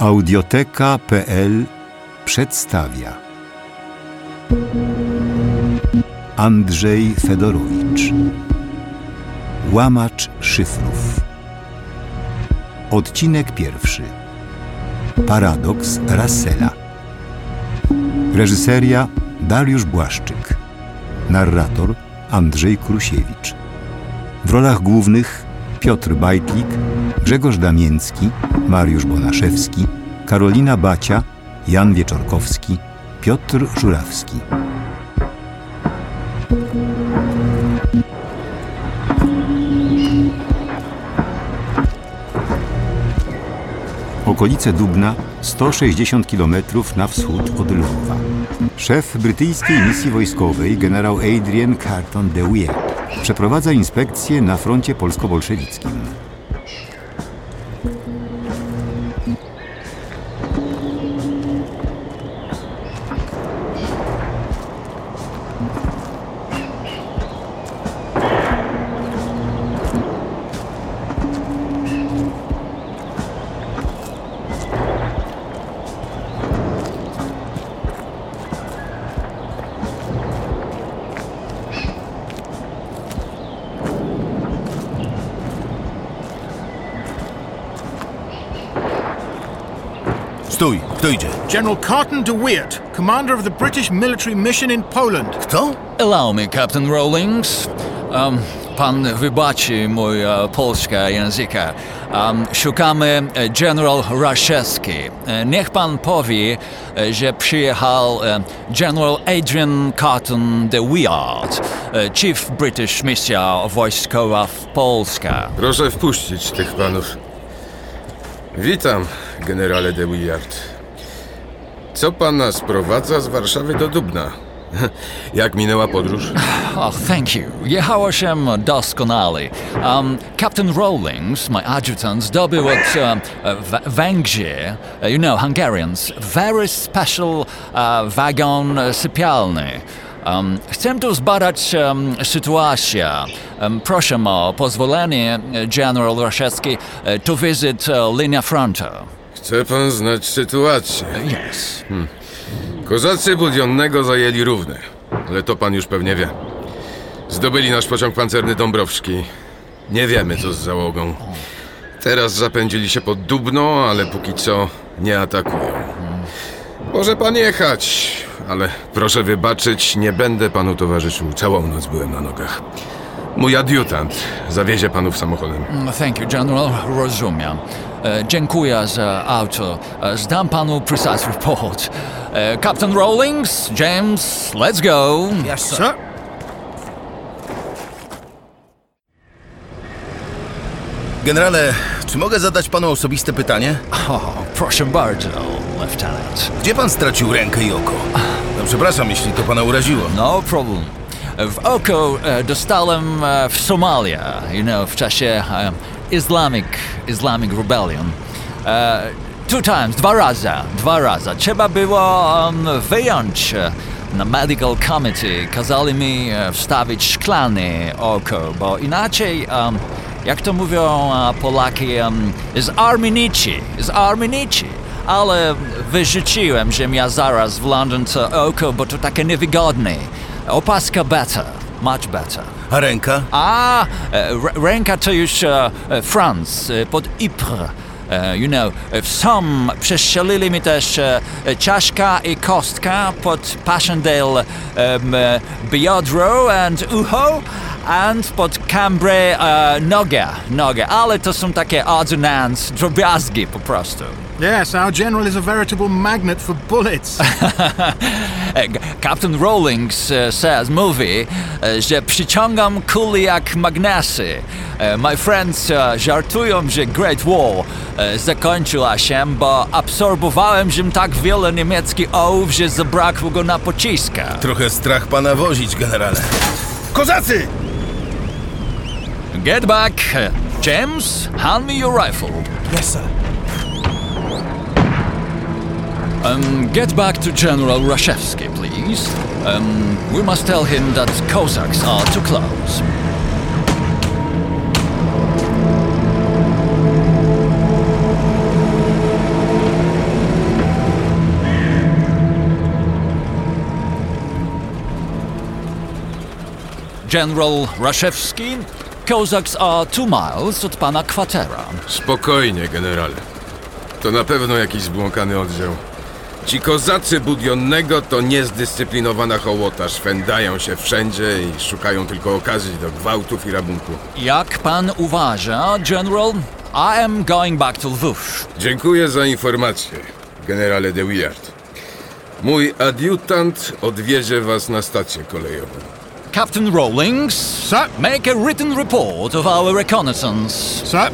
Audioteka.pl przedstawia Andrzej Fedorowicz Łamacz szyfrów. Odcinek pierwszy. Paradoks Russella. Reżyseria Dariusz Błaszczyk. Narrator Andrzej Krusiewicz. W rolach głównych Piotr Bajtlik, Grzegorz Damięcki, Mariusz Bonaszewski, Karolina Bacia, Jan Wieczorkowski, Piotr Żurawski. Okolice Dubna 160 km na wschód od Lwowa. Szef brytyjskiej misji wojskowej generał Adrian Carton de Wier przeprowadza inspekcję na froncie polsko-bolszewickim. Stój, kto idzie? General Carton de Weert, commander of the British military mission in Poland. Kto? Allow me, Captain Rawlings. Um, pan wybaczy mój e, polska języka. Um, szukamy e, General Raszewski. E, niech pan powie, e, że przyjechał General Adrian Carton de e, Chief British Misja Wojskowa w Polska. Proszę wpuścić tych panów. Witam, generale de Willard. Co pana sprowadza z Warszawy do Dubna? Jak minęła podróż? Oh, thank you. Jechało się doskonale. Um, Captain Rawlings, my adjutant, zdobył od um, you know, Hungarians, very special uh, wagon uh, sypialny. Um, chcę tu zbadać um, sytuację. Um, proszę o pozwolenie, uh, General Raszewski, uh, to wizyt uh, linia frontu. Chce pan znać sytuację. Yes. Kozacy Budionnego zajęli Równe, ale to pan już pewnie wie. Zdobyli nasz pociąg pancerny Dąbrowski. Nie wiemy, co z załogą. Teraz zapędzili się pod Dubno, ale póki co nie atakują. Może pan jechać, ale proszę wybaczyć, nie będę panu towarzyszył. Całą noc byłem na nogach. Mój adiutant zawiezie panów samochodem. Thank you, General. Rozumiem. E, dziękuję za auto. E, zdam panu precise report. E, Captain Rawlings, James, let's go. Sir? Generale, czy mogę zadać panu osobiste pytanie? O, proszę bardzo, Lieutenant. Gdzie pan stracił rękę i oko? No przepraszam, jeśli to pana uraziło. No problem. W oko e, dostałem e, w Somalia, you know, w czasie e, Islamic, Islamic Rebellion. E, two times, dwa razy, dwa razy. Trzeba było um, wyjąć e, na medical committee. Kazali mi e, wstawić szklane oko, bo inaczej, um, jak to mówią e, Polaki, z arminici, z arminici. Ale wyrzuciłem, że ja zaraz w London to oko, bo to takie niewygodne. Opaska better, much better. A ręka? A, e, ręka to już e, e, Franz, e, pod Ypres. E, you know, w Somme przestrzelili mi też e, czaszka i kostka pod Passchendaele um, e, biodro and ucho and pod Cambrai e, nogę, nogę, ale to są takie odds and ends, drobiazgi po prostu. Yes, our general is a veritable magnet for bullets. E, Captain Rawlings e, says, mówi, e, że przyciągam kuli jak magnesy. E, My friends żartują, że Great War zakończyła się, bo absorbowałem że tak wiele niemieckich ołów, że zabrakło go na pociska. Trochę strach pana wozić, generale. Kozacy! Get back! James, hand me your rifle. Yes, sir. Um, get back to General Rashevsky, please. Um, we must tell him that Cossacks are too close. General Rashevsky, Cossacks are two miles od pana kwatera. Spokojnie, generale. To na pewno jakiś zbłąkany oddział. Ci kozacy Budionnego to niezdyscyplinowana hołota. Szwędają się wszędzie i szukają tylko okazji do gwałtów i rabunku. Jak pan uważa, General? I am going back to Lwów. Dziękuję za informację, generale de Willard. Mój adiutant odwiezie was na stację kolejową. Captain Rawlings, Sir? make a written report of our reconnaissance. Sir?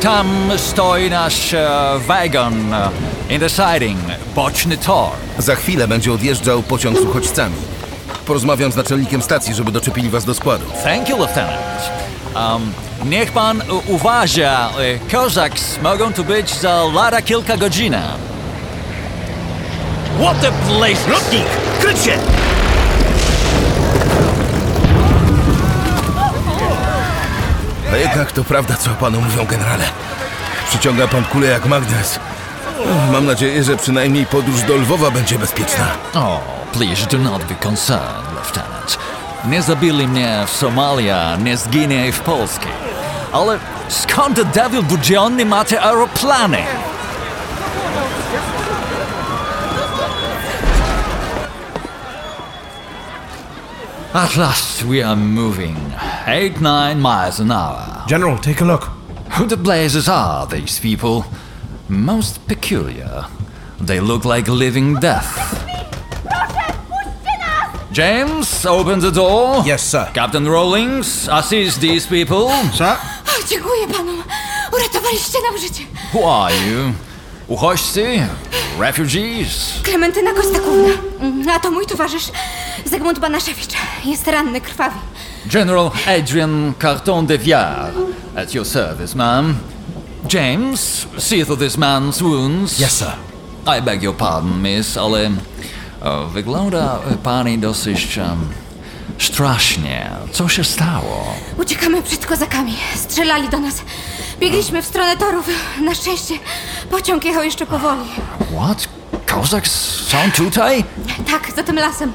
Tam stoi nasz e, wagon e, in the siding, boczny tor. Za chwilę będzie odjeżdżał pociąg z uchodźcami. Porozmawiam z naczelnikiem stacji, żeby doczepili was do składu. Thank you, Lieutenant. Um, niech pan uważa, e, Cossacks mogą tu być za lada kilka godzin. What the place... Lotnik! Kryć się! A jednak to prawda, co panu mówią, generale. Przyciąga pan kulę jak magnes. Mam nadzieję, że przynajmniej podróż do Lwowa będzie bezpieczna. Oh, please do not be concerned, Lieutenant. Nie zabili mnie w Somalia, nie zginie w Polsce. Ale skąd the devil budziony ma te aeroplany? At last we are moving. Eight, nine miles an hour. General, take a look. Who the blazes are these people? Most peculiar. They look like living death. James, open the door. Yes, sir. Captain Rawlings, assist these people. Sir? O, dziękuję panu. Uratowaliście nam życie. Who are you? Uchodźcy? Refugees? Klementyna Kostakówna. Mm, A to mój towarzysz Zygmunt Banaszewicz. Jest ranny, krwawi. General Adrian Carton de Viard. At your service, ma'am. James, see to this man's wounds. Yes, sir. I beg your pardon, miss, ale o, wygląda pani dosyć um, strasznie. Co się stało? Uciekamy przed kozakami. Strzelali do nas. Biegliśmy w stronę torów. Na szczęście pociąg jechał jeszcze powoli. What? Cossacks są tutaj? Tak, za tym lasem.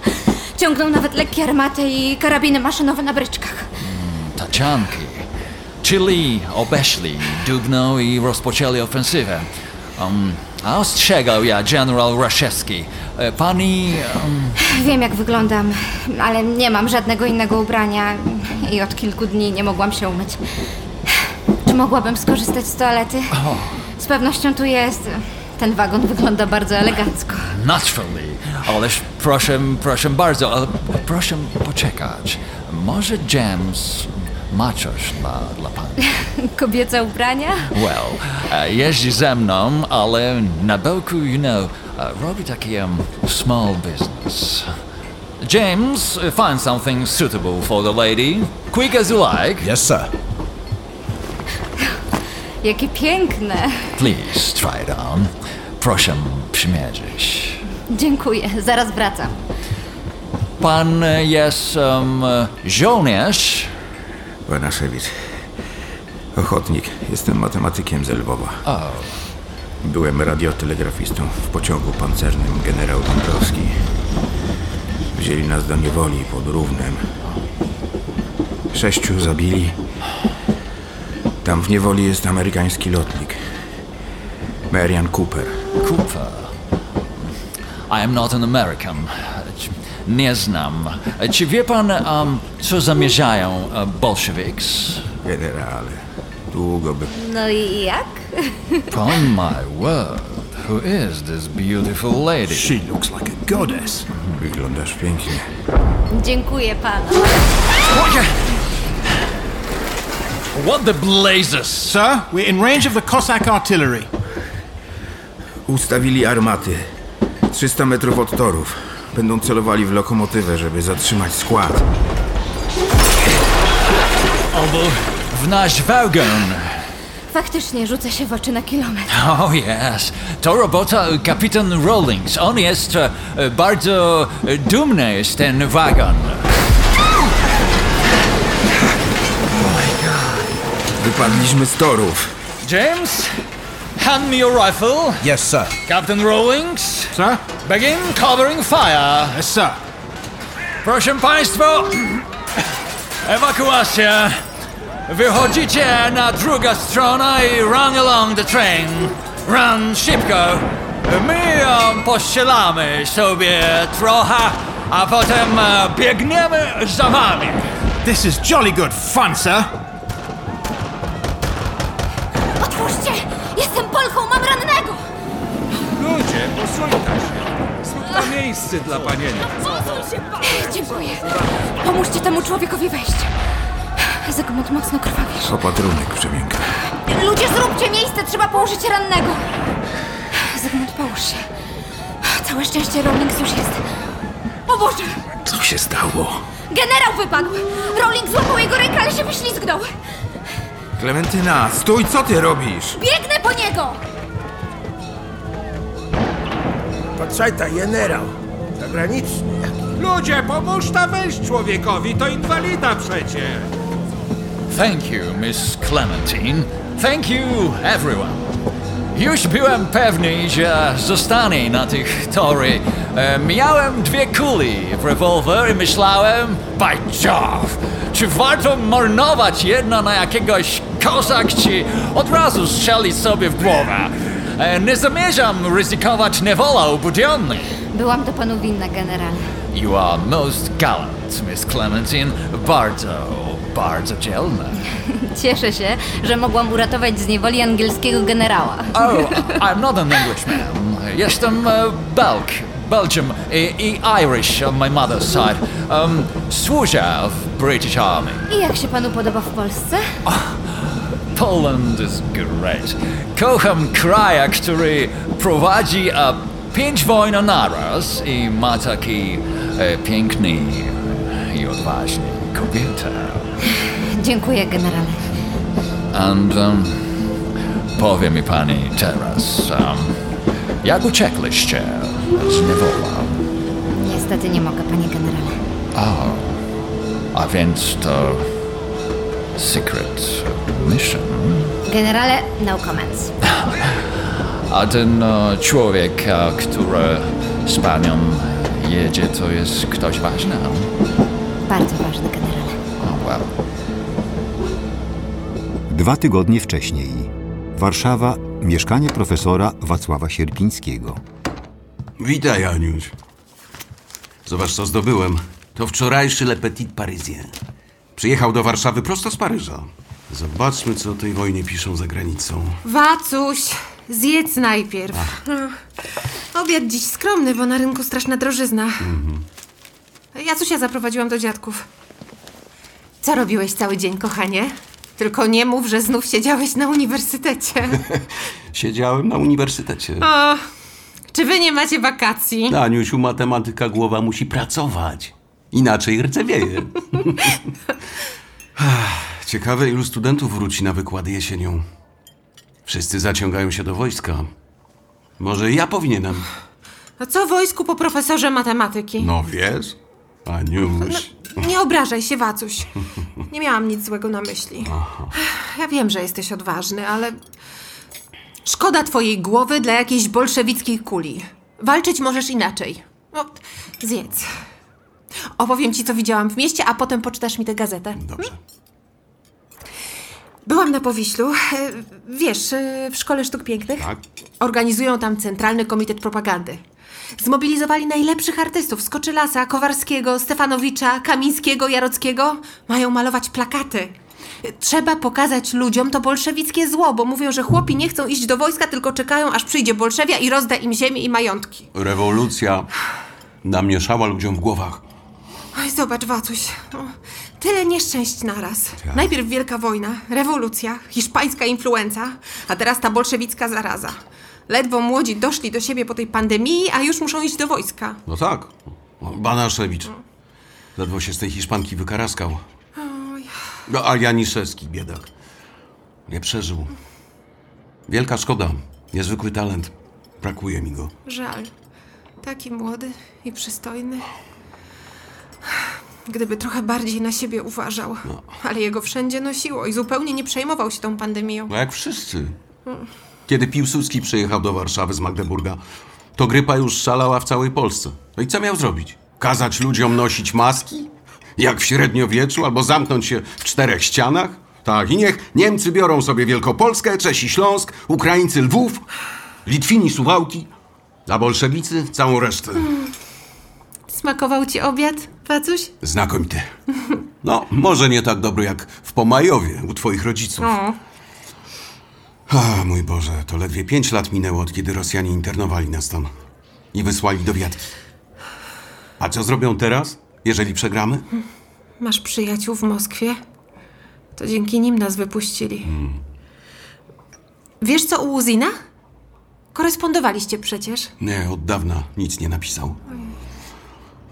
Ciągną nawet lekkie armaty i karabiny maszynowe na bryczkach. Taczanki. Czyli obeszli Dubno i rozpoczęli ofensywę. Um, a ostrzegał ja general Raszewski. E, Pani... Um, Wiem, jak wyglądam, ale nie mam żadnego innego ubrania i od kilku dni nie mogłam się umyć. Czy mogłabym skorzystać z toalety? Z pewnością tu jest. Ten wagon wygląda bardzo elegancko. naturally. Ależ proszę, proszę bardzo, ale proszę poczekać. Może James ma coś dla, dla pani? Kobiece ubrania? Well, e, jeździ ze mną, ale na boku, you know, e, robi taki um, small business. James, find something suitable for the lady. Quick as you like. Yes, sir. Jakie piękne. Please try it on. Proszę przymierzyć. Dziękuję, zaraz wracam. Pan jest um, żołnierz? Banaszewicz. Ochotnik. Jestem matematykiem z Lwowa. Byłem radiotelegrafistą w pociągu pancernym generał Dąbrowski. Wzięli nas do niewoli pod Równem. Sześciu zabili. Tam w niewoli jest amerykański lotnik. Marian Cooper. Cooper. I am not an American. Nie znam. Czy wie pan, um, co zamierzają uh, Bolsheviks? Generale. Długo by... No i jak? Upon my word, who is this beautiful lady? She looks like a goddess. Wyglądasz pięknie. Dziękuję panu. What the blazes? Sir, we're in range of the Cossack artillery. Ustawili armaty. 300 metrów od torów. Będą celowali w lokomotywę, żeby zatrzymać skład. Albo w nasz wagon. Faktycznie rzucę się w oczy na kilometr. Oh yes, to robota kapitan Rawlings. On jest e, bardzo e, dumny z ten wagon. Wypadliśmy z torów. James, hand me your rifle. Yes, sir. Captain Rawlings, Sir? begin covering fire. Yes, sir. Proszę Państwa, ewakuacja. Wychodzicie na drugą stronę i run along the train. Run szybko. My pościelamy sobie trochę, a potem biegniemy za wami. This is jolly good fun, sir. Jestem Polką, mam rannego! Ludzie, posłuchaj się. Zrób na miejsce dla panienki. Dziękuję. Pomóżcie temu człowiekowi wejść. Zygmunt mocno krwawisz. Opatrunek, Przemienka. Ludzie, zróbcie miejsce, trzeba położyć rannego. Zygmunt, połóż się. Całe szczęście Rawlings już jest. O Boże! Co się stało? Generał wypadł! Rowling złapał jego rękę, ale się wyślizgnął. Klementyna, stój, co ty robisz? Biegnę po niego! Patrzaj, ta generał. Zagraniczny. Ludzie, pomóż tam wejść człowiekowi, to inwalida przecie. Thank you, Miss Clementine. Thank you, everyone. Już byłem pewny, że zostanie na tych tory. E, miałem dwie kuli w rewolwer i myślałem, by Jove, czy warto marnować jedno na jakiegoś kozak, czy od razu strzelić sobie w głowę. E, nie zamierzam ryzykować niewolą budionnej. Byłam do panu winna, generale. You are most gallant, Miss Clementine. Bardzo, bardzo dzielna. Cieszę się, że mogłam uratować z niewoli angielskiego generała. Oh, I'm not an Englishman. Jestem uh, Belg, Belgium i, i Irish on my mother's side. Um, służę w British Army. I jak się panu podoba w Polsce? Poland is great. Kocham kraja, który prowadzi uh, pięć wojen naraz i ma taki uh, piękny i odważny kobieta. Dziękuję, generale. And um, powie mi pani teraz, um, jak uciekliście z niewola? Niestety nie mogę, panie generale. A więc to secret mission. Generale, no comments. A ten e, człowiek, e, który z panią jedzie, to jest ktoś ważny? Bardzo ważny, generale. O, well. Dwa tygodnie wcześniej. Warszawa, mieszkanie profesora Wacława Sierpińskiego. Witaj, Aniuś. Zobacz, co zdobyłem. To wczorajszy Le Petit Parisien. Przyjechał do Warszawy prosto z Paryża. Zobaczmy, co o tej wojnie piszą za granicą. Wacuś, zjedz najpierw. No, Obiad dziś skromny, bo na rynku straszna drożyzna. Jacusia zaprowadziłam do dziadków. Co robiłeś cały dzień, kochanie? Tylko nie mów, że znów siedziałeś na uniwersytecie. Siedziałem na uniwersytecie. O, czy wy nie macie wakacji? Aniusiu, matematyka głowa musi pracować. Inaczej rdzewieje. Ciekawe, ilu studentów wróci na wykłady jesienią. Wszyscy zaciągają się do wojska. Może ja powinienem. A co wojsku po profesorze matematyki? No wiesz? Aniuś. Nie obrażaj się, Wacuś. Nie miałam nic złego na myśli. Ja wiem, że jesteś odważny, ale... Szkoda twojej głowy dla jakiejś bolszewickiej kuli. Walczyć możesz inaczej. No, zjedz. Opowiem ci, co widziałam w mieście, a potem poczytasz mi tę gazetę. Dobrze. Byłam na Powiślu. E, Wiesz, e, w Szkole Sztuk Pięknych. Tak? Organizują tam Centralny Komitet Propagandy. Zmobilizowali najlepszych artystów. Skoczylasa, Kowarskiego, Stefanowicza, Kamińskiego, Jarockiego. Mają malować plakaty. Trzeba pokazać ludziom to bolszewickie zło, bo mówią, że chłopi nie chcą iść do wojska, tylko czekają, aż przyjdzie bolszewia i rozda im ziemię i majątki. Rewolucja namieszała ludziom w głowach. Oj, zobacz, Wacuś. O, tyle nieszczęść naraz. Najpierw wielka wojna, rewolucja, hiszpańska influenza, a teraz ta bolszewicka zaraza. Ledwo młodzi doszli do siebie po tej pandemii, a już muszą iść do wojska. No tak. Banaszewicz. Ledwo się z tej Hiszpanki wykaraskał. No, a Janiszewski, biedak. Nie przeżył. Wielka szkoda. Niezwykły talent. Brakuje mi go. Żal. Taki młody i przystojny. Gdyby trochę bardziej na siebie uważał. Ale jego wszędzie nosiło i zupełnie nie przejmował się tą pandemią. No jak wszyscy. Kiedy Piłsudski przyjechał do Warszawy z Magdeburga, to grypa już szalała w całej Polsce. No i co miał zrobić? Kazać ludziom nosić maski? Jak w średniowieczu, albo zamknąć się w czterech ścianach? Tak, i niech Niemcy biorą sobie Wielkopolskę, Czesi Śląsk, Ukraińcy Lwów, Litwini Suwałki, a bolszewicy całą resztę. Smakował ci obiad, Wacuś? Znakomity. No, może nie tak dobry jak w Pomajowie u twoich rodziców. O. A, mój Boże, to ledwie pięć lat minęło, od kiedy Rosjanie internowali nas tam i wysłali do wiatki. A co zrobią teraz, jeżeli przegramy? Masz przyjaciół w Moskwie? To dzięki nim nas wypuścili. Wiesz co u Uzina? Korespondowaliście przecież. Nie, od dawna nic nie napisał.